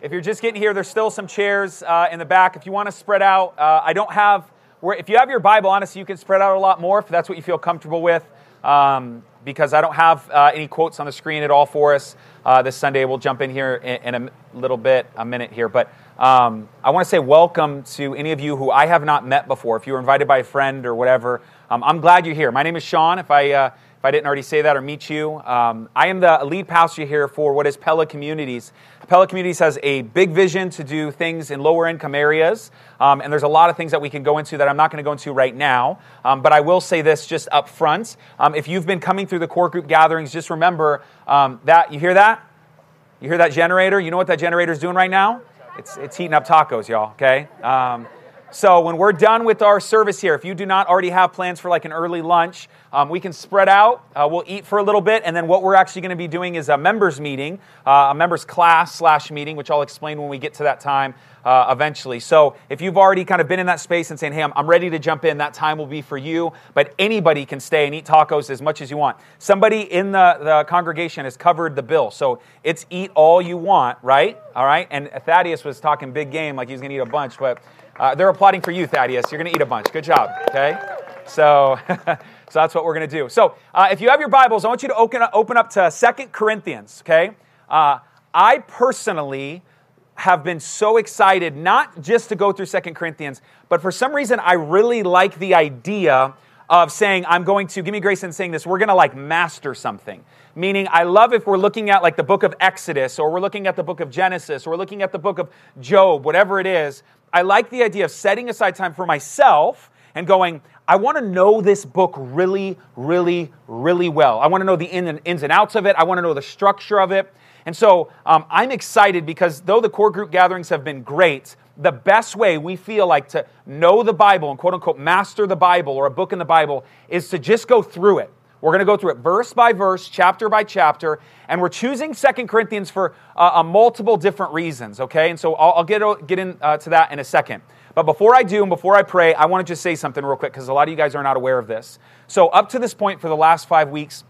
If you're just getting here, there's still some chairs uh, in the back. If you want to spread out, uh, I don't have, where, if you have your Bible, honestly, you can spread out a lot more if that's what you feel comfortable with. Um, because I don't have uh, any quotes on the screen at all for us uh, this Sunday. We'll jump in here in, in, a little bit, a minute here. But um, I want to say welcome to any of you who I have not met before. If you were invited by a friend or whatever, um, I'm glad you're here. My name is Sean. If I uh, if I didn't already say that or meet you, um, I am the lead pastor here for what is Pella Communities. Pella Communities has a big vision to do things in lower income areas, um, and there's a lot of things that we can go into that I'm not going to go into right now. Um, but I will say this just up front: um, if you've been coming through the core group gatherings, just remember um, that you hear that, you hear that generator. You know what that generator is doing right now? It's it's heating up tacos, y'all. Okay. Um, so when we're done with our service here, if you do not already have plans for like an early lunch, um, we can spread out. Uh, we'll eat for a little bit, and then what we're actually going to be doing is a members meeting, uh, a members class slash meeting, which I'll explain when we get to that time uh, eventually. So if you've already kind of been in that space and saying, "Hey, I'm, I'm ready to jump in," that time will be for you. But anybody can stay and eat tacos as much as you want. Somebody in the, the congregation has covered the bill, so it's eat all you want, right? All right. And Thaddeus was talking big game, like he was going to eat a bunch, but. Uh, they're applauding for you, Thaddeus. You're going to eat a bunch. Good job. Okay? So, so that's what we're going to do. So, uh, if you have your Bibles, I want you to open up, open up to Second Corinthians. Okay? Uh, I personally have been so excited not just to go through Second Corinthians, but for some reason I really like the idea of saying, I'm going to, give me grace in saying this, we're going to like master something. Meaning, I love if we're looking at like the book of Exodus, or we're looking at the book of Genesis, or we're looking at the book of Job, whatever it is, I like the idea of setting aside time for myself and going, I want to know this book really, really, really well. I want to know the ins and outs of it. I want to know the structure of it. And so um, I'm excited because though the core group gatherings have been great, the best way we feel like to know the Bible and quote unquote master the Bible or a book in the Bible is to just go through it. We're going to go through it verse by verse, chapter by chapter, and we're choosing Second Corinthians for uh, multiple different reasons, okay? And so I'll, I'll get, get into uh, that in a second. But before I do and before I pray, I want to just say something real quick because a lot of you guys are not aware of this. So, up to this point for the last five weeks,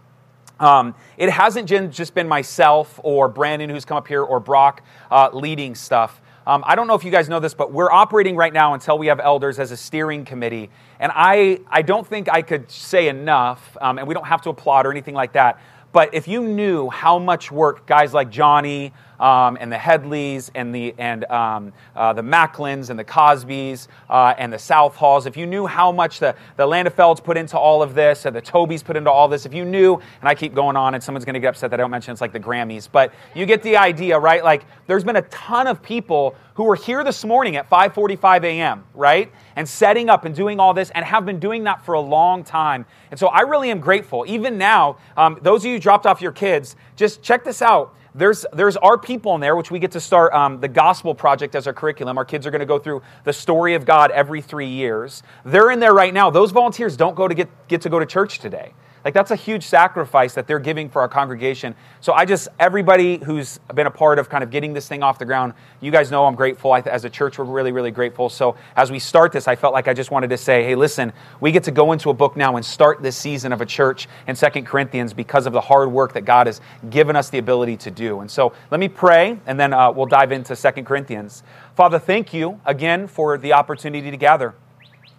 um, it hasn't just been myself or Brandon who's come up here or Brock uh, leading stuff. Um, I don't know if you guys know this, but we're operating right now until we have elders as a steering committee. And I, I don't think I could say enough, um, and we don't have to applaud or anything like that. But if you knew how much work guys like Johnny, um, and the Headleys and the and um, uh, the Macklins and the Cosbys uh, and the South Halls, if you knew how much the the Landefelds put into all of this, and the Tobys put into all this, if you knew, and I keep going on, and someone's going to get upset that I don't mention it's like the Grammys, but you get the idea, right? Like there's been a ton of people who were here this morning at 5:45 a.m. right, and setting up and doing all this, and have been doing that for a long time. And so I really am grateful. Even now, um, those of you dropped off your kids, just check this out there's, there's our people in there, which we get to start um, the gospel project as our curriculum. Our kids are going to go through the story of God every three years. They're in there right now. Those volunteers don't go to get, get to go to church today. Like that's a huge sacrifice that they're giving for our congregation. So I just, everybody who's been a part of kind of getting this thing off the ground, you guys know I'm grateful. I, as a church, we're really, really grateful. So as we start this, I felt like I just wanted to say, hey, listen, we get to go into a book now and start this season of a church in Second Corinthians because of the hard work that God has given us the ability to do. And so let me pray, and then uh, we'll dive into Second Corinthians. Father, thank you again for the opportunity to gather.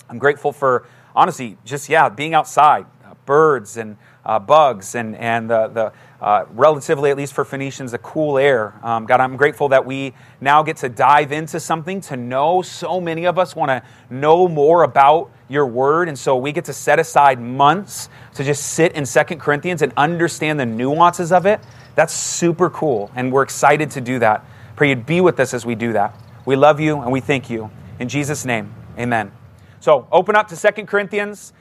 I'm grateful for, honestly, just, yeah, being outside birds and uh, bugs and, and the, the uh, relatively, at least for Phoenicians, the cool air. Um, God, I'm grateful that we now get to dive into something to know. So many of us want to know more about your word. And so we get to set aside months to just sit in Second Corinthians and understand the nuances of it. That's super cool. And we're excited to do that. Pray you'd be with us as we do that. We love you and we thank you. In Jesus' name, amen. So open up to Second Corinthians.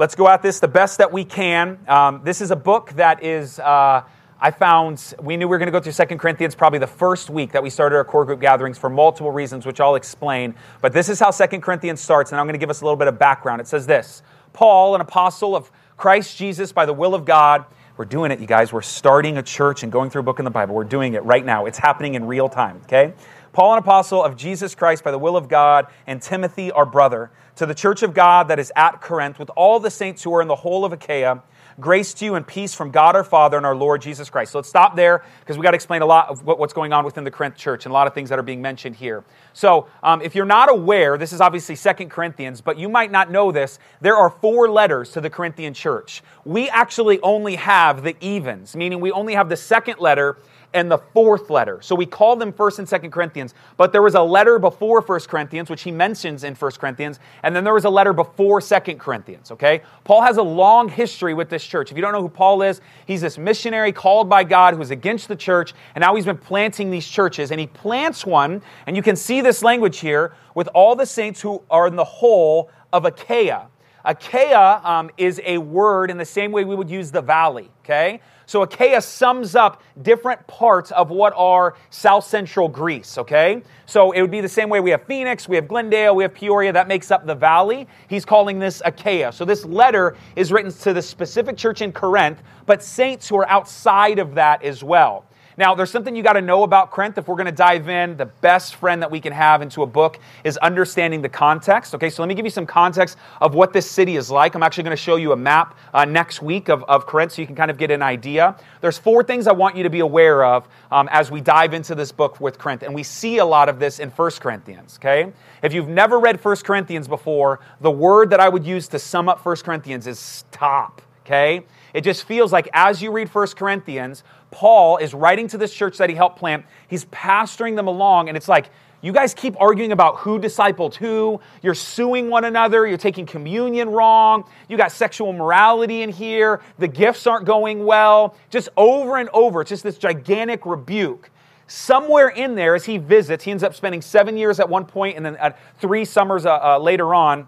Let's go at this the best that we can. Um, this is a book that is, uh, I found, we knew we were going to go through Second Corinthians probably the first week that we started our core group gatherings for multiple reasons, which I'll explain. But this is how Second Corinthians starts, and I'm going to give us a little bit of background. It says this Paul, an apostle of Christ Jesus by the will of God, we're doing it, you guys. We're starting a church and going through a book in the Bible. We're doing it right now. It's happening in real time, okay? Paul, an apostle of Jesus Christ by the will of God, and Timothy, our brother, to the church of God that is at Corinth, with all the saints who are in the whole of Achaia, grace to you and peace from God our Father and our Lord Jesus Christ. So let's stop there because we got to explain a lot of what, what's going on within the Corinth church and a lot of things that are being mentioned here. So um, if you're not aware, this is obviously Second Corinthians, but you might not know this. There are four letters to the Corinthian church. We actually only have the evens, meaning we only have the second letter and the fourth letter. So we call them 1st and 2nd Corinthians, but there was a letter before 1st Corinthians, which he mentions in 1st Corinthians, and then there was a letter before 2nd Corinthians, okay? Paul has a long history with this church. If you don't know who Paul is, he's this missionary called by God who's against the church, and now he's been planting these churches, and he plants one, and you can see this language here, with all the saints who are in the whole of Achaia. Achaia um, is a word in the same way we would use the valley, okay? So Achaia sums up different parts of what are south central Greece, okay? So it would be the same way we have Phoenix, we have Glendale, we have Peoria, that makes up the valley. He's calling this Achaia. So this letter is written to the specific church in Corinth, but saints who are outside of that as well. Now, there's something you got to know about Corinth if we're going to dive in. The best friend that we can have into a book is understanding the context. Okay, so let me give you some context of what this city is like. I'm actually going to show you a map uh, next week of, of Corinth so you can kind of get an idea. There's four things I want you to be aware of um, as we dive into this book with Corinth, and we see a lot of this in 1 Corinthians. Okay, if you've never read 1 Corinthians before, the word that I would use to sum up 1 Corinthians is stop. Okay, it just feels like as you read 1 Corinthians, Paul is writing to this church that he helped plant. He's pastoring them along, and it's like, you guys keep arguing about who discipled who. You're suing one another. You're taking communion wrong. You got sexual morality in here. The gifts aren't going well. Just over and over. It's just this gigantic rebuke. Somewhere in there, as he visits, he ends up spending seven years at one point and then uh, three summers uh, uh, later on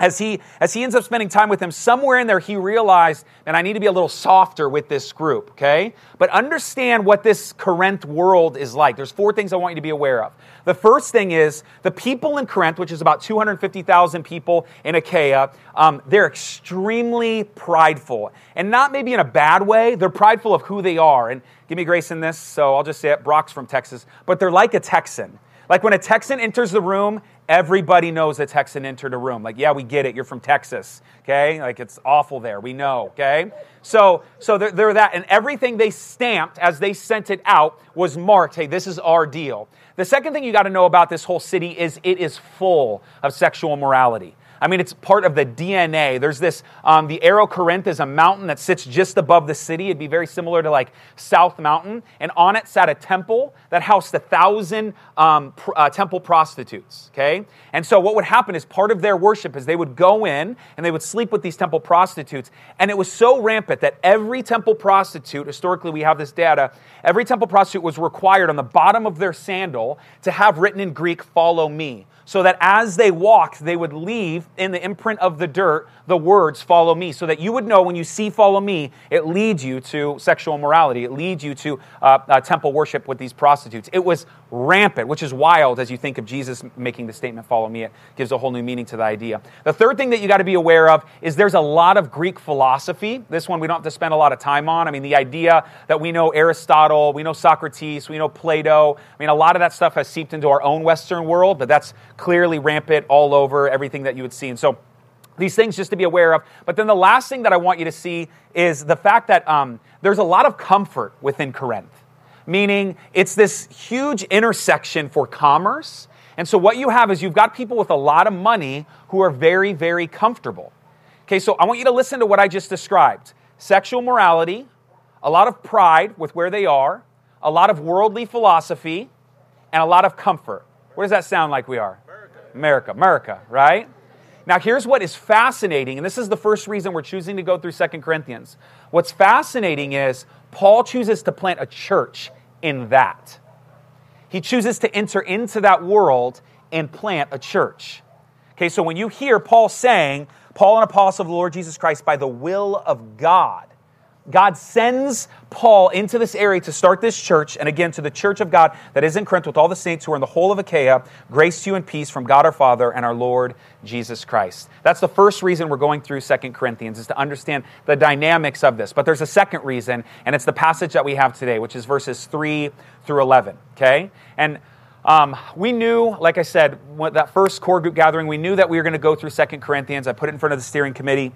as he as he ends up spending time with them somewhere in there he realized and i need to be a little softer with this group okay? But understand what this corinth world is like. There's four things i want you to be aware of. The first thing is the people in corinth which is about 250000 people in achaia um, they're extremely prideful. And not maybe in a bad way they're prideful of who they are. And give me grace in this so i'll just say it brock's from texas. But they're like a texan. Like when a Texan enters the room, everybody knows a Texan entered a room. Like, yeah, we get it. You're from Texas. Okay. Like it's awful there. We know. Okay. So, so they're, they're that. And everything they stamped as they sent it out was marked. Hey, this is our deal. The second thing you got to know about this whole city is it is full of sexual morality. I mean, it's part of the DNA. There's this, um, the Acrocorinth is a mountain that sits just above the city. It'd be very similar to like South Mountain. And on it sat a temple that housed a thousand um, pr- uh, temple prostitutes. Okay? And so what would happen is part of their worship is they would go in and they would sleep with these temple prostitutes. And it was so rampant that every temple prostitute, historically we have this data, every temple prostitute was required on the bottom of their sandal to have written in Greek, follow me so that as they walked, they would leave in the imprint of the dirt the words, follow me, so that you would know when you see follow me, it leads you to sexual morality. It leads you to uh, uh, temple worship with these prostitutes. It was rampant, which is wild as you think of Jesus making the statement, follow me. It gives a whole new meaning to the idea. The third thing that you got to be aware of is there's a lot of Greek philosophy. This one we don't have to spend a lot of time on. I mean, the idea that we know Aristotle, we know Socrates, we know Plato. I mean, a lot of that stuff has seeped into our own Western world, but that's clearly rampant all over everything that you would see. And so, these things just to be aware of. But then the last thing that I want you to see is the fact that um, there's a lot of comfort within Corinth, meaning it's this huge intersection for commerce. And so what you have is you've got people with a lot of money who are very, very comfortable. Okay, so I want you to listen to what I just described sexual morality, a lot of pride with where they are, a lot of worldly philosophy, and a lot of comfort. What does that sound like we are? America, America, America right? Now, here's what is fascinating, and this is the first reason we're choosing to go through Second Corinthians. What's fascinating is Paul chooses to plant a church in that. He chooses to enter into that world and plant a church. Okay, so when you hear Paul saying, Paul, an apostle of the Lord Jesus Christ, by the will of God, God sends Paul into this area to start this church, and again to the church of God that is in Corinth with all the saints who are in the whole of Achaia. Grace to you and peace from God our Father and our Lord Jesus Christ. That's the first reason we're going through Second Corinthians, is to understand the dynamics of this. But there's a second reason, and it's the passage that we have today, which is verses 3 through 11. Okay? And um, we knew, like I said, that first core group gathering, we knew that we were going to go through Second Corinthians. I put it in front of the steering committee.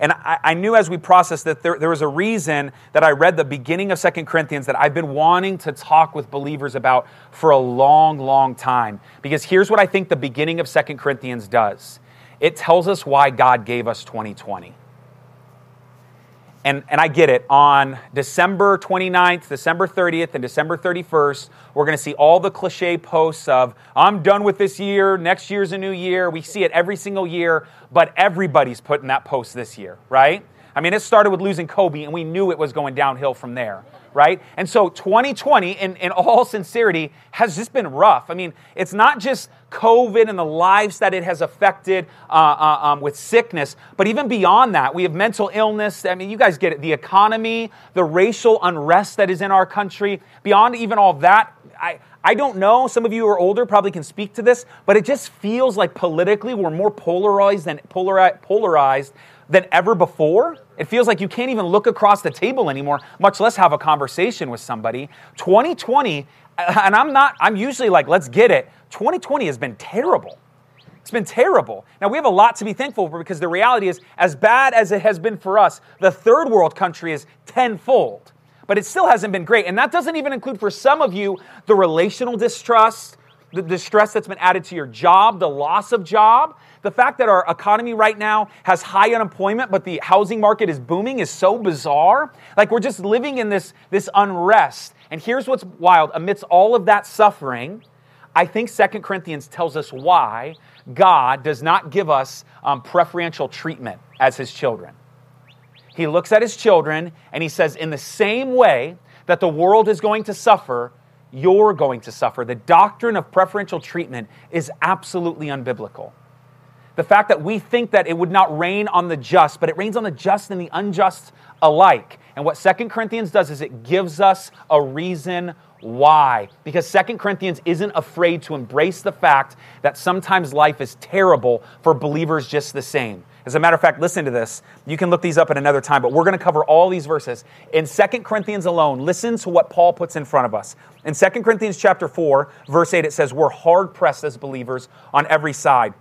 And I, I knew as we processed that there, there was a reason that I read the beginning of Second Corinthians that I've been wanting to talk with believers about for a long, long time. Because here's what I think the beginning of Second Corinthians does it tells us why God gave us 2020 and, and I get it, on December 29th, December 30th, and December 31st, we're going to see all the cliche posts of, I'm done with this year, next year's a new year. We see it every single year, but everybody's putting that post this year, right? I mean, it started with losing Kobe, and we knew it was going downhill from there right? And so 2020, in, in all sincerity, has just been rough. I mean, it's not just COVID and the lives that it has affected uh, uh, um, with sickness, but even beyond that, we have mental illness. I mean, you guys get it. The economy, the racial unrest that is in our country. Beyond even all that, I, I don't know. Some of you who are older probably can speak to this, but it just feels like politically we're more polarized than polarized than ever before. It feels like you can't even look across the table anymore, much less have a conversation with somebody. 2020, and I'm not, I'm usually like, let's get it. 2020 has been terrible. It's been terrible. Now, we have a lot to be thankful for because the reality is, as bad as it has been for us, the third world country is tenfold. But it still hasn't been great. And that doesn't even include for some of you the relational distrust, the distress that's been added to your job, the loss of job. The fact that our economy right now has high unemployment, but the housing market is booming is so bizarre. Like we're just living in this, this unrest. And here's what's wild amidst all of that suffering, I think Second Corinthians tells us why God does not give us um, preferential treatment as his children. He looks at his children and he says, in the same way that the world is going to suffer, you're going to suffer. The doctrine of preferential treatment is absolutely unbiblical. The fact that we think that it would not rain on the just, but it rains on the just and the unjust alike. And what Second Corinthians does is it gives us a reason why. Because Second Corinthians isn't afraid to embrace the fact that sometimes life is terrible for believers just the same. As a matter of fact, listen to this. You can look these up at another time, but we're going to cover all these verses. In Second Corinthians alone, listen to what Paul puts in front of us. In Second Corinthians chapter 4, verse 8, it says, We're hard pressed as believers on every side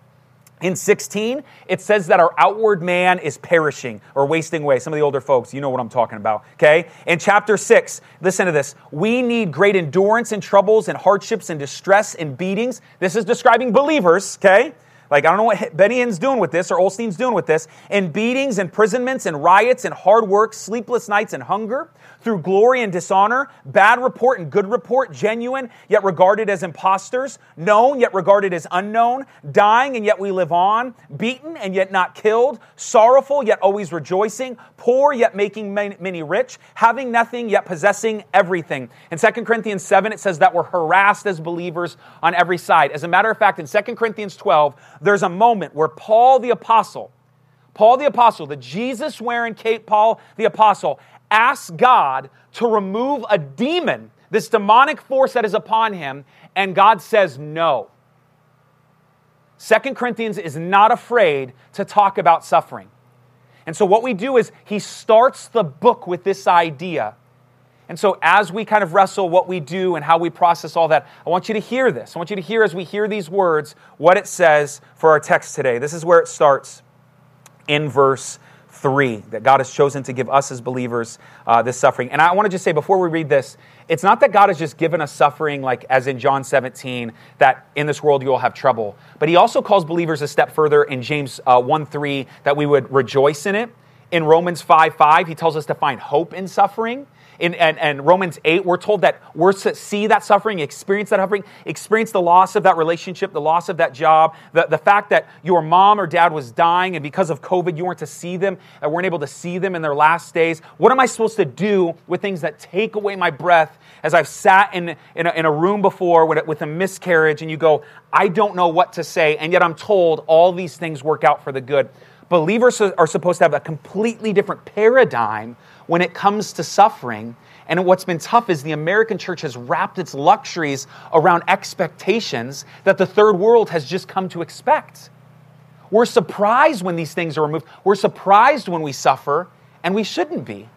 in 16, it says that our outward man is perishing or wasting away. Some of the older folks, you know what I'm talking about, okay? In chapter 6, listen to this. We need great endurance in troubles and hardships and distress and beatings. This is describing believers, okay? Like, I don't know what Benny doing with this or Osteen's doing with this. In beatings, imprisonments, and riots, and hard work, sleepless nights, and hunger, through glory and dishonor, bad report and good report, genuine, yet regarded as impostors, known, yet regarded as unknown, dying, and yet we live on, beaten, and yet not killed, sorrowful, yet always rejoicing, poor, yet making many rich, having nothing, yet possessing everything. In 2 Corinthians 7, it says that we're harassed as believers on every side. As a matter of fact, in 2 Corinthians 12, there's a moment where Paul the Apostle, Paul the Apostle, the Jesus wearing Kate Paul the Apostle, asks God to remove a demon, this demonic force that is upon him, and God says no. Second Corinthians is not afraid to talk about suffering. And so, what we do is he starts the book with this idea. And so, as we kind of wrestle what we do and how we process all that, I want you to hear this. I want you to hear as we hear these words what it says for our text today. This is where it starts in verse 3 that God has chosen to give us as believers uh, this suffering. And I want to just say before we read this, it's not that God has just given us suffering, like as in John 17, that in this world you will have trouble, but He also calls believers a step further in James uh, 1 3 that we would rejoice in it. In Romans 5 5, He tells us to find hope in suffering in and, and Romans 8, we're told that we're to see that suffering, experience that suffering, experience the loss of that relationship, the loss of that job, the, the fact that your mom or dad was dying and because of COVID you weren't to see them, and weren't able to see them in their last days. What am I supposed to do with things that take away my breath as I've sat in, in, a, in a room before with, with a miscarriage and you go, I don't know what to say, and yet I'm told all these things work out for the good. Believers are supposed to have a completely different paradigm when it comes to suffering. And what's been tough is the American church has wrapped its luxuries around expectations that the third world has just come to expect. We're surprised when these things are removed. We're surprised when we suffer, and we shouldn't be.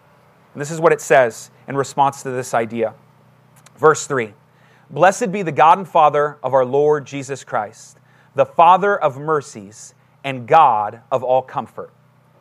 And this is what it says in response to this idea. Verse 3 Blessed be the God and Father of our Lord Jesus Christ, the Father of mercies and God of all comfort.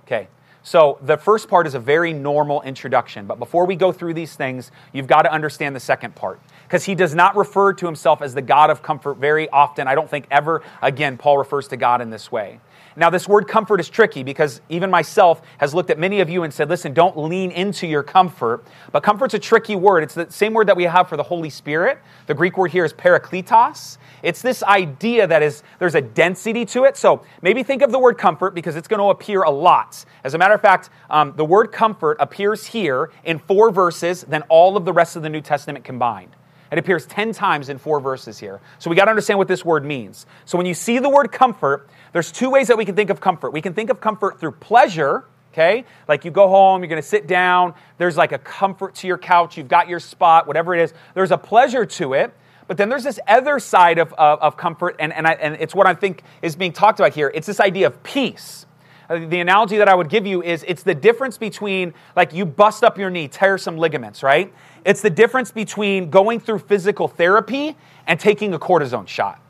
Okay, So the first part is a very normal introduction. But before we go through these things, you've got to understand the second part. Because he does not refer to himself as the God of comfort very often. I don't think ever again Paul refers to God in this way. Now, this word comfort is tricky because even myself has looked at many of you and said, listen, don't lean into your comfort. But comfort's a tricky word. It's the same word that we have for the Holy Spirit. The Greek word here is parakletos. It's this idea that is there's a density to it. So maybe think of the word comfort because it's going to appear a lot. As a matter of fact, um, the word comfort appears here in four verses than all of the rest of the New Testament combined. It appears 10 times in four verses here. So we got to understand what this word means. So when you see the word comfort, there's two ways that we can think of comfort. We can think of comfort through pleasure, okay? Like you go home, you're going to sit down, there's like a comfort to your couch, you've got your spot, whatever it is. There's a pleasure to it. But then there's this other side of, of, of comfort, and, and, I, and it's what I think is being talked about here. It's this idea of peace. Uh, the analogy that I would give you is it's the difference between, like, you bust up your knee, tear some ligaments, right? It's the difference between going through physical therapy and taking a cortisone shot.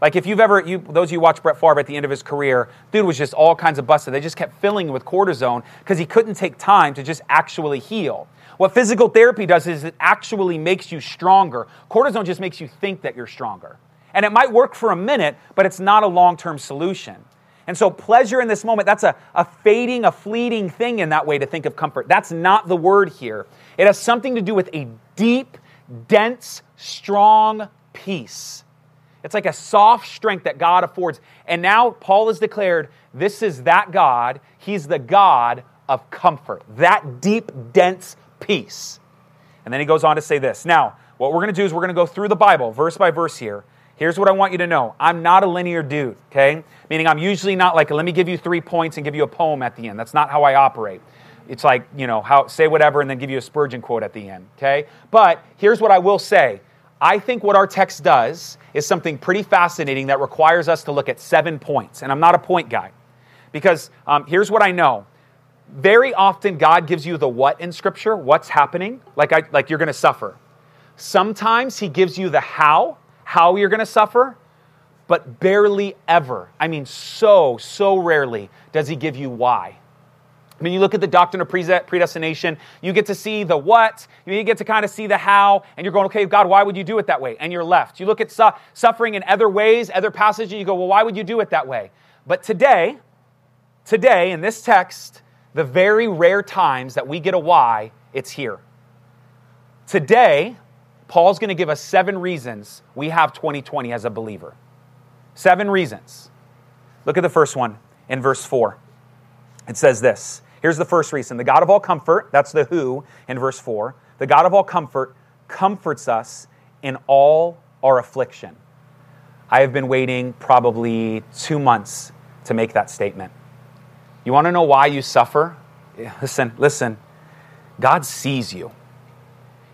Like if you've ever, you, those of you watch Brett Favre at the end of his career, dude was just all kinds of busted. They just kept filling with cortisone because he couldn't take time to just actually heal. What physical therapy does is it actually makes you stronger. Cortisone just makes you think that you're stronger. And it might work for a minute, but it's not a long term solution. And so, pleasure in this moment, that's a, a fading, a fleeting thing in that way to think of comfort. That's not the word here. It has something to do with a deep, dense, strong peace. It's like a soft strength that God affords. And now Paul has declared this is that God. He's the God of comfort, that deep, dense peace. And then he goes on to say this. Now, what we're going to do is we're going to go through the Bible verse by verse here. Here's what I want you to know I'm not a linear dude, okay? Meaning I'm usually not like, let me give you three points and give you a poem at the end. That's not how I operate. It's like, you know, how, say whatever and then give you a Spurgeon quote at the end, okay? But here's what I will say I think what our text does is something pretty fascinating that requires us to look at seven points. And I'm not a point guy because um, here's what I know. Very often, God gives you the what in Scripture, what's happening, like, I, like you're going to suffer. Sometimes He gives you the how, how you're going to suffer, but barely ever, I mean, so, so rarely does He give you why. I mean, you look at the doctrine of predestination, you get to see the what, you get to kind of see the how, and you're going, okay, God, why would you do it that way? And you're left. You look at su- suffering in other ways, other passages, and you go, well, why would you do it that way? But today, today, in this text, the very rare times that we get a why, it's here. Today, Paul's going to give us seven reasons we have 2020 as a believer. Seven reasons. Look at the first one in verse 4. It says this Here's the first reason the God of all comfort, that's the who in verse 4, the God of all comfort comforts us in all our affliction. I have been waiting probably two months to make that statement. You want to know why you suffer? Listen, listen. God sees you.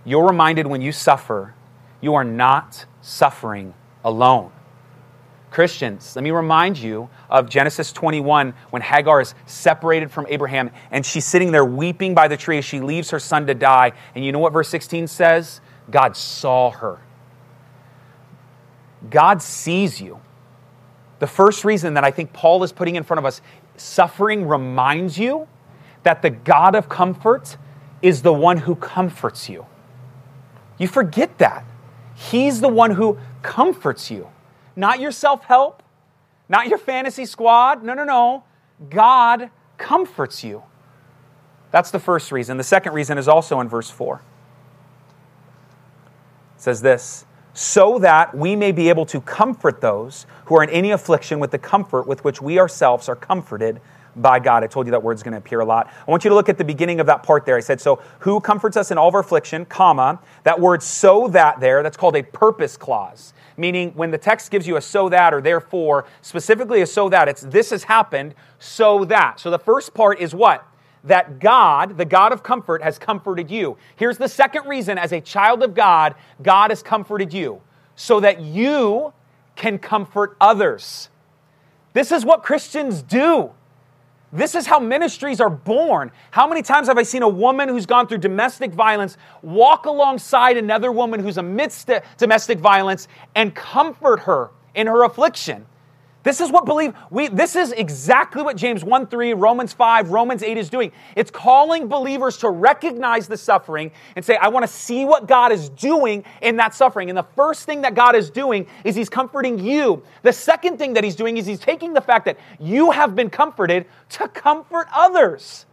You're reminded when you suffer, you are not suffering alone. Christians, let me remind you of Genesis 21 when Hagar is separated from Abraham and she's sitting there weeping by the tree as she leaves her son to die. And you know what verse 16 says? God saw her. God sees you. The first reason that I think Paul is putting in front of us suffering reminds you that the God of comfort is the one who comforts you. You forget that. He's the one who comforts you not your self help, not your fantasy squad. No, no, no. God comforts you. That's the first reason. The second reason is also in verse 4. It says this so that we may be able to comfort those who are in any affliction with the comfort with which we ourselves are comforted by God. I told you that word's going to appear a lot. I want you to look at the beginning of that part there. I said, so who comforts us in all of our affliction, comma, that word so that there, that's called a purpose clause meaning when the text gives you a so that or therefore, specifically a so that, it's this has happened so that. So the first part is what? That God, the God of comfort, has comforted you. Here's the second reason as a child of God, God has comforted you so that you can comfort others. This is what Christians do. This is how ministries are born. How many times have I seen a woman who's gone through domestic violence walk alongside another woman who's amidst domestic violence and comfort her in her affliction? This is what believe we this is exactly what James 1 3, Romans 5, Romans 8 is doing. It's calling believers to recognize the suffering and say, I want to see what God is doing in that suffering. And the first thing that God is doing is He's comforting you. The second thing that He's doing is He's taking the fact that you have been comforted to comfort others.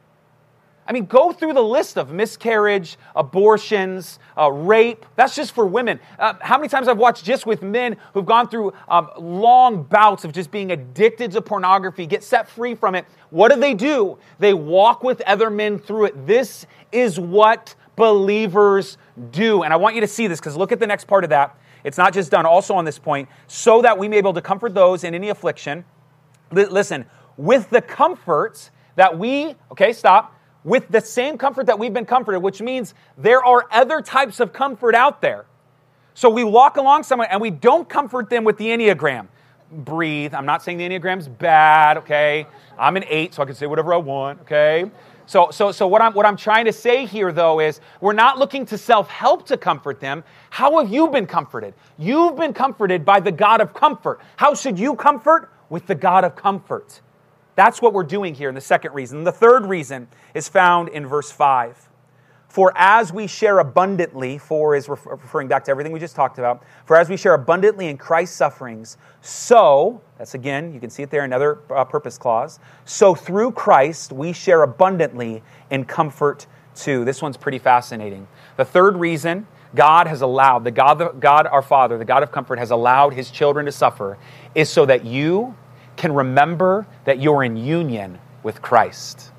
I mean, go through the list of miscarriage, abortions, uh, rape. That's just for women. Uh, how many times I've watched just with men who've gone through um, long bouts of just being addicted to pornography, get set free from it. What do they do? They walk with other men through it. This is what believers do. And I want you to see this because look at the next part of that. It's not just done also on this point, so that we may be able to comfort those in any affliction. L- listen, with the comforts that we, okay, stop with the same comfort that we've been comforted, which means there are other types of comfort out there. So we walk along someone and we don't comfort them with the Enneagram. Breathe. I'm not saying the Enneagram's bad, okay? I'm an eight, so I can say whatever I want, okay? So, so, so what, I'm, what I'm trying to say here, though, is we're not looking to self help to comfort them. How have you been comforted? You've been comforted by the God of comfort. How should you comfort? With the God of comfort. That's what we're doing here in the second reason. The third reason is found in verse 5. For as we share abundantly, for is referring back to everything we just talked about, for as we share abundantly in Christ's sufferings, so, that's again, you can see it there, another uh, purpose clause, so through Christ we share abundantly in comfort too. This one's pretty fascinating. The third reason God has allowed, the God, God our Father, the God of comfort, has allowed his children to suffer is so that you can remember that you're in union with Christ.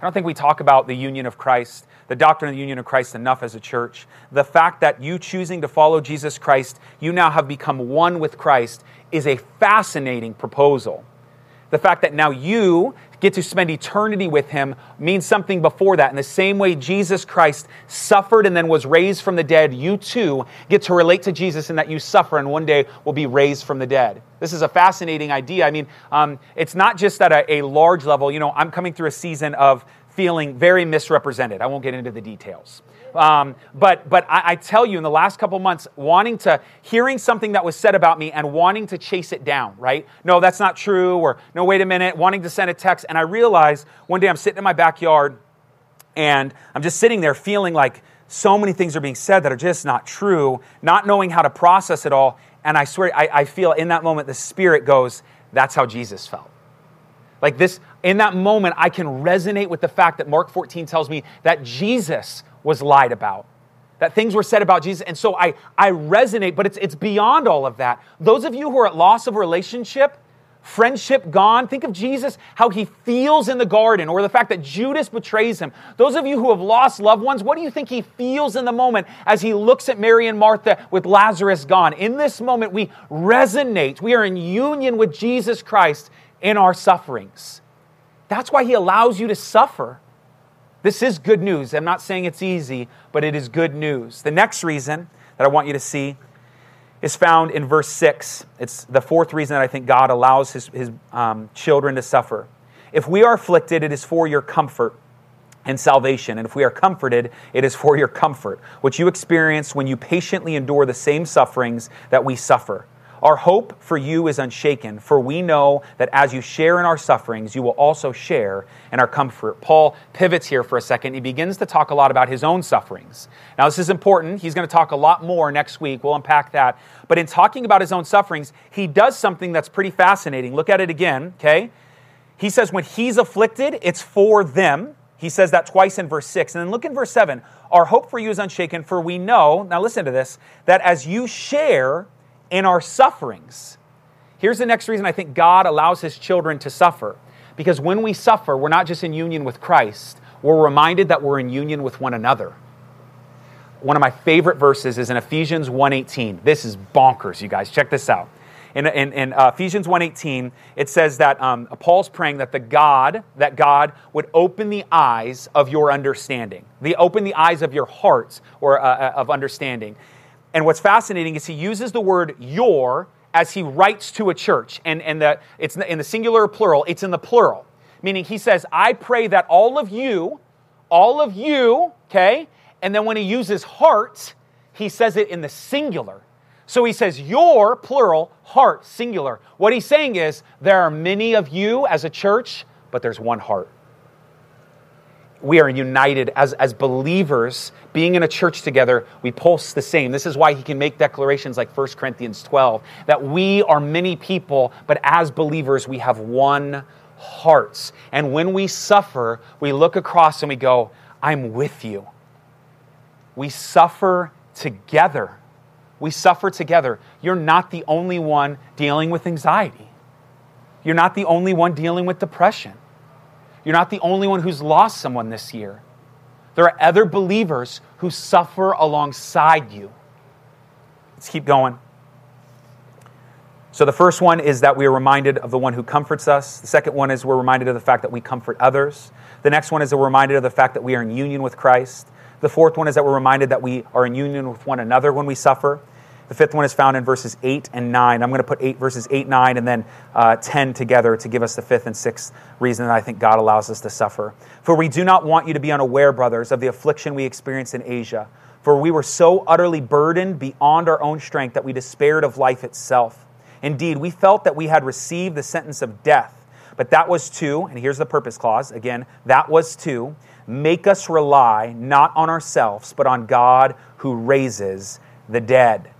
I don't think we talk about the union of Christ, the doctrine of the union of Christ enough as a church. The fact that you choosing to follow Jesus Christ, you now have become one with Christ, is a fascinating proposal. The fact that now you get to spend eternity with him means something before that. In the same way Jesus Christ suffered and then was raised from the dead, you too get to relate to Jesus in that you suffer and one day will be raised from the dead. This is a fascinating idea. I mean, um, it's not just at a, a large level. You know, I'm coming through a season of feeling very misrepresented. I won't get into the details. Um, but but I, I, tell you, in the last couple months, wanting to hearing something that was said about me and wanting to chase it down, right? No, that's not true, or no, wait a minute, wanting to send a text. And I realized one day I'm sitting in my backyard and I'm just sitting there feeling like so many things are being said that are just not true, not knowing how to process it all. And I swear, I, I feel in that moment the Spirit goes, that's how Jesus felt. Like this, in that moment, I can resonate with the fact that Mark 14 tells me that Jesus was lied about, that things were said about Jesus. And so I, I resonate, but it's, it's beyond all of that. Those of you who are at loss of relationship, friendship gone, think of Jesus, how he feels in the garden, or the fact that Judas betrays him. Those of you who have lost loved ones, what do you think he feels in the moment as he looks at Mary and Martha with Lazarus gone? In this moment, we resonate. We are in union with Jesus Christ in our sufferings. That's why he allows you to suffer. This is good news. I'm not saying it's easy, but it is good news. The next reason that I want you to see is found in verse 6. It's the fourth reason that I think God allows his, his um, children to suffer. If we are afflicted, it is for your comfort and salvation. And if we are comforted, it is for your comfort, which you experience when you patiently endure the same sufferings that we suffer. Our hope for you is unshaken, for we know that as you share in our sufferings, you will also share in our comfort. Paul pivots here for a second. He begins to talk a lot about his own sufferings. Now, this is important. He's going to talk a lot more next week. We'll unpack that. But in talking about his own sufferings, he does something that's pretty fascinating. Look at it again, okay? He says, when he's afflicted, it's for them. He says that twice in verse 6. And then look in verse 7. Our hope for you is unshaken, for we know, now listen to this, that as you share in our sufferings. Here's the next reason I think God allows his children to suffer. Because when we suffer, we're not just in union with Christ, we're reminded that we're in union with one another. One of my favorite verses is in Ephesians 1:18. This is bonkers, you guys. Check this out. In, in, in uh, Ephesians 1:18, it says that um, Paul's praying that the God that God would open the eyes of your understanding, the open the eyes of your hearts or uh, uh of understanding. And what's fascinating is he uses the word your as he writes to a church. And, and the, it's in the singular or plural, it's in the plural. Meaning he says, I pray that all of you, all of you, okay? And then when he uses heart, he says it in the singular. So he says, Your, plural, heart, singular. What he's saying is, there are many of you as a church, but there's one heart. We are united as, as believers, being in a church together, we pulse the same. This is why he can make declarations like 1 Corinthians 12 that we are many people, but as believers, we have one heart. And when we suffer, we look across and we go, I'm with you. We suffer together we suffer together. You're not the only one dealing with anxiety. You're not the only one dealing with depression. You're not the only one who's lost someone this year. There are other believers who suffer alongside you. Let's keep going. So, the first one is that we are reminded of the one who comforts us. The second one is we're reminded of the fact that we comfort others. The next one is that we're reminded of the fact that we are in union with Christ. The fourth one is that we're reminded that we are in union with one another when we suffer. The fifth one is found in verses 8 and 9. I'm going to put eight verses 8, 9, and then uh, 10 together to give us the fifth and sixth reason that I think God allows us to suffer. For we do not want you to be unaware, brothers, of the affliction we experienced in Asia. For we were so utterly burdened beyond our own strength that we despaired of life itself. Indeed, we felt that we had received the sentence of death. But that was to, and here's the purpose clause again, that was to make us rely not on ourselves, but on God who raises the dead.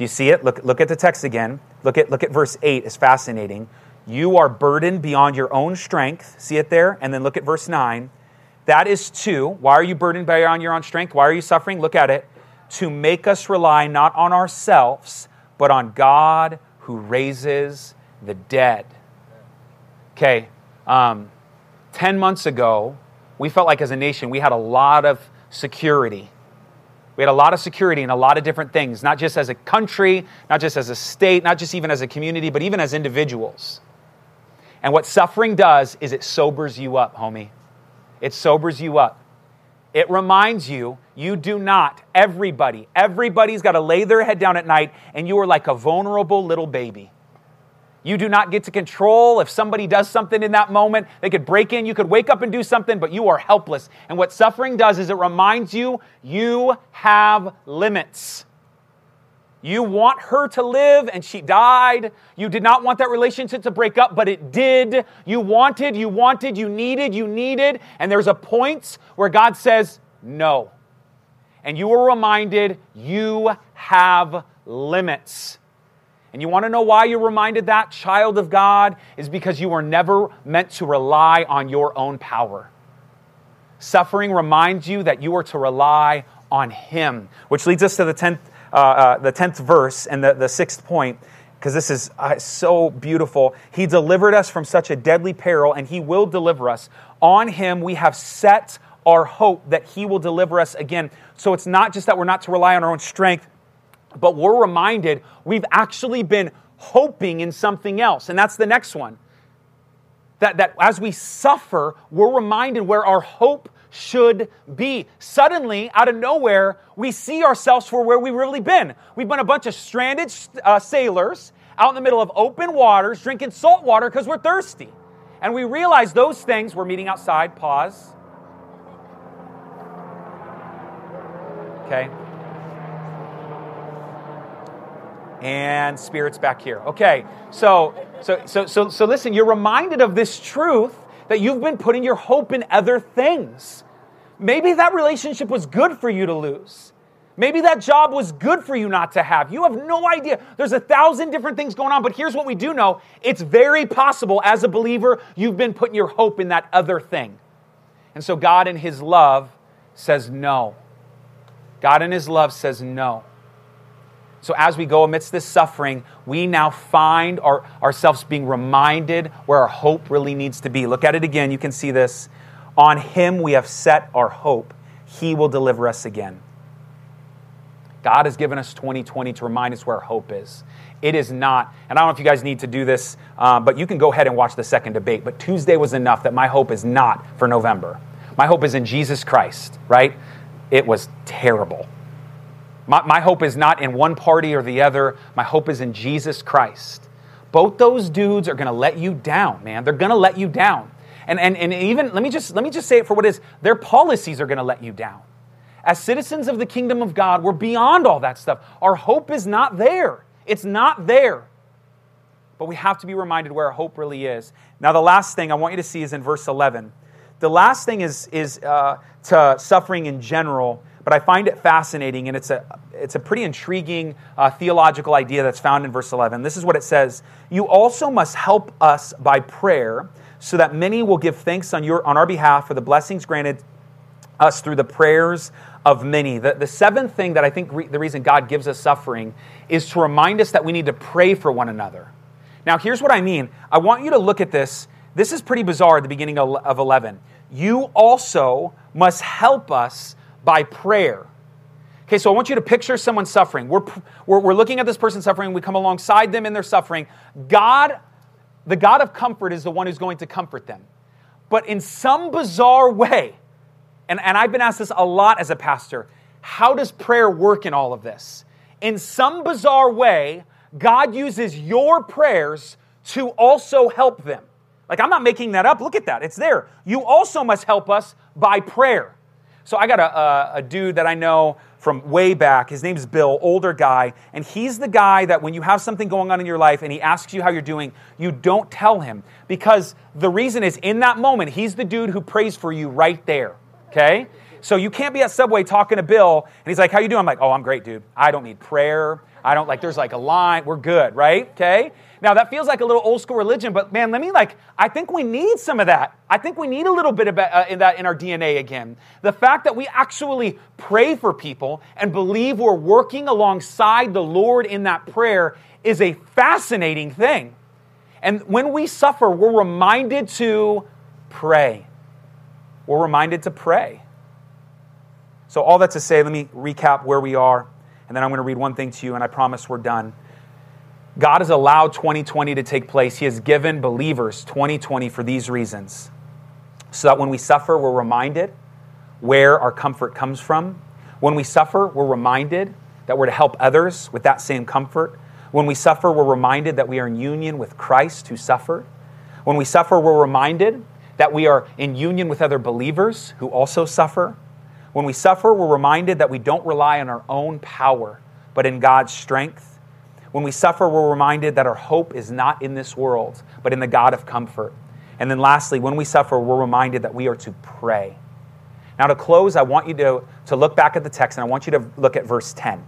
Do you see it? Look, look at the text again. Look at, look at verse 8, it's fascinating. You are burdened beyond your own strength. See it there? And then look at verse 9. That is to, why are you burdened beyond your own strength? Why are you suffering? Look at it. To make us rely not on ourselves, but on God who raises the dead. Okay, um, 10 months ago, we felt like as a nation we had a lot of security we had a lot of security in a lot of different things, not just as a country, not just as a state, not just even as a community, but even as individuals. And what suffering does is it sobers you up, homie. It sobers you up. It reminds you, you do not, everybody, everybody's got to lay their head down at night, and you are like a vulnerable little baby. You do not get to control if somebody does something in that moment. They could break in, you could wake up and do something, but you are helpless. And what suffering does is it reminds you you have limits. You want her to live and she died. You did not want that relationship to break up, but it did. You wanted, you wanted, you needed, you needed. And there's a point where God says, no. And you are reminded you have limits. And you want to know why you're reminded that, child of God, is because you were never meant to rely on your own power. Suffering reminds you that you are to rely on Him, which leads us to the 10th, uh, uh, the 10th verse and the, the sixth point, because this is uh, so beautiful. He delivered us from such a deadly peril, and He will deliver us. On Him we have set our hope that He will deliver us again. So it's not just that we're not to rely on our own strength, but we're reminded we've actually been hoping in something else. And that's the next one. That, that as we suffer, we're reminded where our hope should be. Suddenly, out of nowhere, we see ourselves for where we've really been. We've been a bunch of stranded uh, sailors out in the middle of open waters drinking salt water because we're thirsty. And we realize those things, we're meeting outside, pause. Okay and spirits back here. Okay, so so so so so listen, you're reminded of this truth that you've been putting your hope in other things. Maybe that relationship was good for you to lose. Maybe that job was good for you not to have. You have no idea. There's a thousand different things going on, but here's what we do know it's very possible as a believer, you've been putting your hope in that other thing. And so God, in His love, says no. God, in His love, says no. So, as we go amidst this suffering, we now find our, ourselves being reminded where our hope really needs to be. Look at it again. You can see this. On Him we have set our hope. He will deliver us again. God has given us 2020 to remind us where our hope is. It is not, and I don't know if you guys need to do this, uh, but you can go ahead and watch the second debate. But Tuesday was enough that my hope is not for November. My hope is in Jesus Christ, right? It was terrible. My, my hope is not in one party or the other. My hope is in Jesus Christ. Both those dudes are going to let you down, man. They're going to let you down. And, and, and even, let me, just, let me just say it for what it is their policies are going to let you down. As citizens of the kingdom of God, we're beyond all that stuff. Our hope is not there. It's not there. But we have to be reminded where our hope really is. Now, the last thing I want you to see is in verse 11. The last thing is, is uh, to suffering in general, but I find it fascinating, and it's a, it's a pretty intriguing uh, theological idea that's found in verse 11. This is what it says You also must help us by prayer, so that many will give thanks on, your, on our behalf for the blessings granted us through the prayers of many. The, the seventh thing that I think re- the reason God gives us suffering is to remind us that we need to pray for one another. Now, here's what I mean. I want you to look at this. This is pretty bizarre at the beginning of 11. You also must help us by prayer. Okay, so I want you to picture someone suffering. We're, we're, we're looking at this person suffering. We come alongside them in their suffering. God, the God of comfort, is the one who's going to comfort them. But in some bizarre way, and, and I've been asked this a lot as a pastor how does prayer work in all of this? In some bizarre way, God uses your prayers to also help them. Like, I'm not making that up. Look at that. It's there. You also must help us by prayer. So, I got a, a, a dude that I know from way back. His name's Bill, older guy. And he's the guy that when you have something going on in your life and he asks you how you're doing, you don't tell him. Because the reason is in that moment, he's the dude who prays for you right there okay? So you can't be at Subway talking to Bill, and he's like, How you doing? I'm like, Oh, I'm great, dude. I don't need prayer. I don't like, there's like a line. We're good, right? Okay? Now that feels like a little old school religion, but man, let me like, I think we need some of that. I think we need a little bit of uh, that in our DNA again. The fact that we actually pray for people and believe we're working alongside the Lord in that prayer is a fascinating thing. And when we suffer, we're reminded to pray we're reminded to pray. So, all that to say, let me recap where we are, and then I'm going to read one thing to you, and I promise we're done. God has allowed 2020 to take place. He has given believers 2020 for these reasons. So that when we suffer, we're reminded where our comfort comes from. When we suffer, we're reminded that we're to help others with that same comfort. When we suffer, we're reminded that we are in union with Christ who suffered. When we suffer, we're reminded that we are in union with other believers who also suffer. When we suffer, we're reminded that we don't rely on our own power, but in God's strength. When we suffer, we're reminded that our hope is not in this world, but in the God of comfort. And then lastly, when we suffer, we're reminded that we are to pray. Now, to close, I want you to, to look back at the text and I want you to look at verse 10.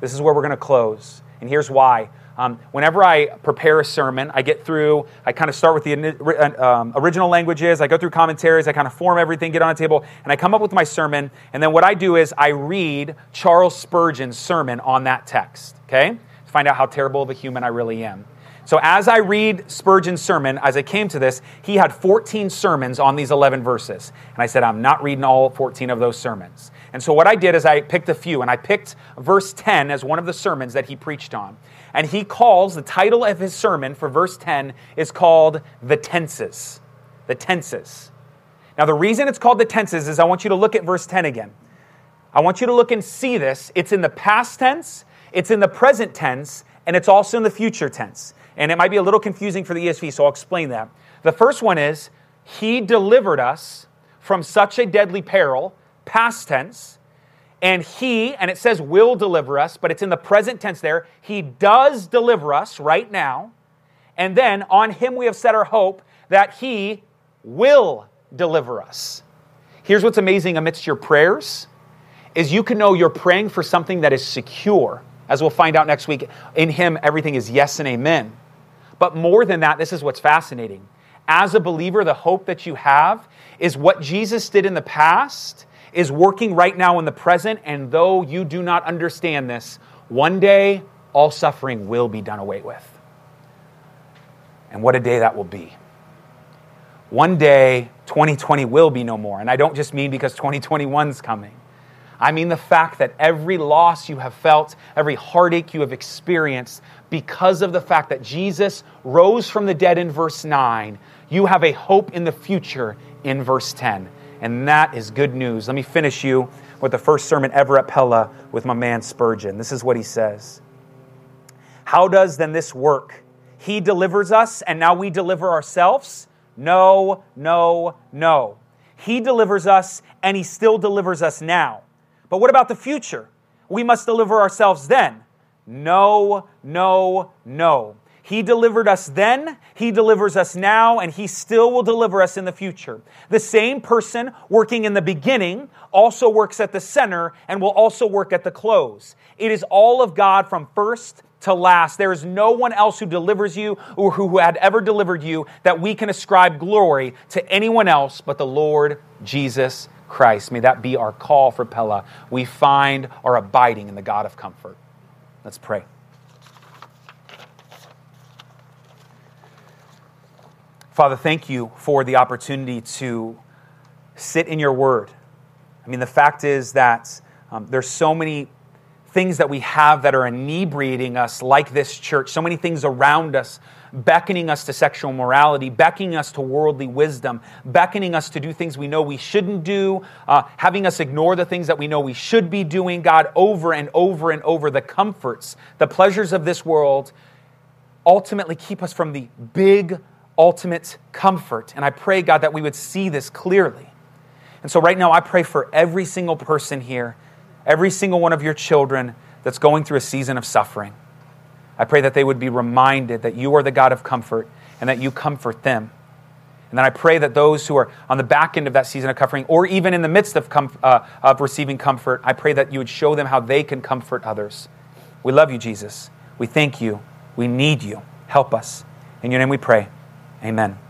This is where we're going to close. And here's why. Um, whenever I prepare a sermon, I get through, I kind of start with the um, original languages, I go through commentaries, I kind of form everything, get on a table, and I come up with my sermon. And then what I do is I read Charles Spurgeon's sermon on that text, okay? To find out how terrible of a human I really am. So as I read Spurgeon's sermon, as I came to this, he had 14 sermons on these 11 verses. And I said, I'm not reading all 14 of those sermons. And so what I did is I picked a few, and I picked verse 10 as one of the sermons that he preached on. And he calls, the title of his sermon for verse 10 is called The Tenses. The Tenses. Now, the reason it's called the tenses is I want you to look at verse 10 again. I want you to look and see this. It's in the past tense, it's in the present tense, and it's also in the future tense. And it might be a little confusing for the ESV, so I'll explain that. The first one is, He delivered us from such a deadly peril, past tense. And he, and it says will deliver us, but it's in the present tense there. He does deliver us right now. And then on him we have set our hope that he will deliver us. Here's what's amazing amidst your prayers is you can know you're praying for something that is secure. As we'll find out next week, in him everything is yes and amen. But more than that, this is what's fascinating. As a believer, the hope that you have is what Jesus did in the past is working right now in the present, and though you do not understand this, one day all suffering will be done away with. And what a day that will be. One day, 2020 will be no more. And I don't just mean because 2021 is coming. I mean the fact that every loss you have felt, every heartache you have experienced, because of the fact that Jesus rose from the dead in verse 9, you have a hope in the future in verse 10 and that is good news. Let me finish you with the first sermon ever at Pella with my man Spurgeon. This is what he says How does then this work? He delivers us, and now we deliver ourselves? No, no, no. He delivers us, and he still delivers us now. But what about the future? We must deliver ourselves then. No, no, no. He delivered us then, He delivers us now, and He still will deliver us in the future. The same person working in the beginning also works at the center and will also work at the close. It is all of God from first to last. There is no one else who delivers you or who had ever delivered you that we can ascribe glory to anyone else but the Lord Jesus Christ. May that be our call for Pella. We find our abiding in the God of comfort. Let's pray. Father, thank you for the opportunity to sit in your word. I mean, the fact is that um, there's so many things that we have that are inebriating us, like this church, so many things around us, beckoning us to sexual morality, beckoning us to worldly wisdom, beckoning us to do things we know we shouldn't do, uh, having us ignore the things that we know we should be doing, God, over and over and over. The comforts, the pleasures of this world ultimately keep us from the big ultimate comfort. And I pray, God, that we would see this clearly. And so, right now, I pray for every single person here, every single one of your children that's going through a season of suffering. I pray that they would be reminded that you are the God of comfort and that you comfort them. And then I pray that those who are on the back end of that season of suffering, or even in the midst of, com- uh, of receiving comfort, I pray that you would show them how they can comfort others. We love you, Jesus. We thank you. We need you. Help us. In your name we pray. Amen.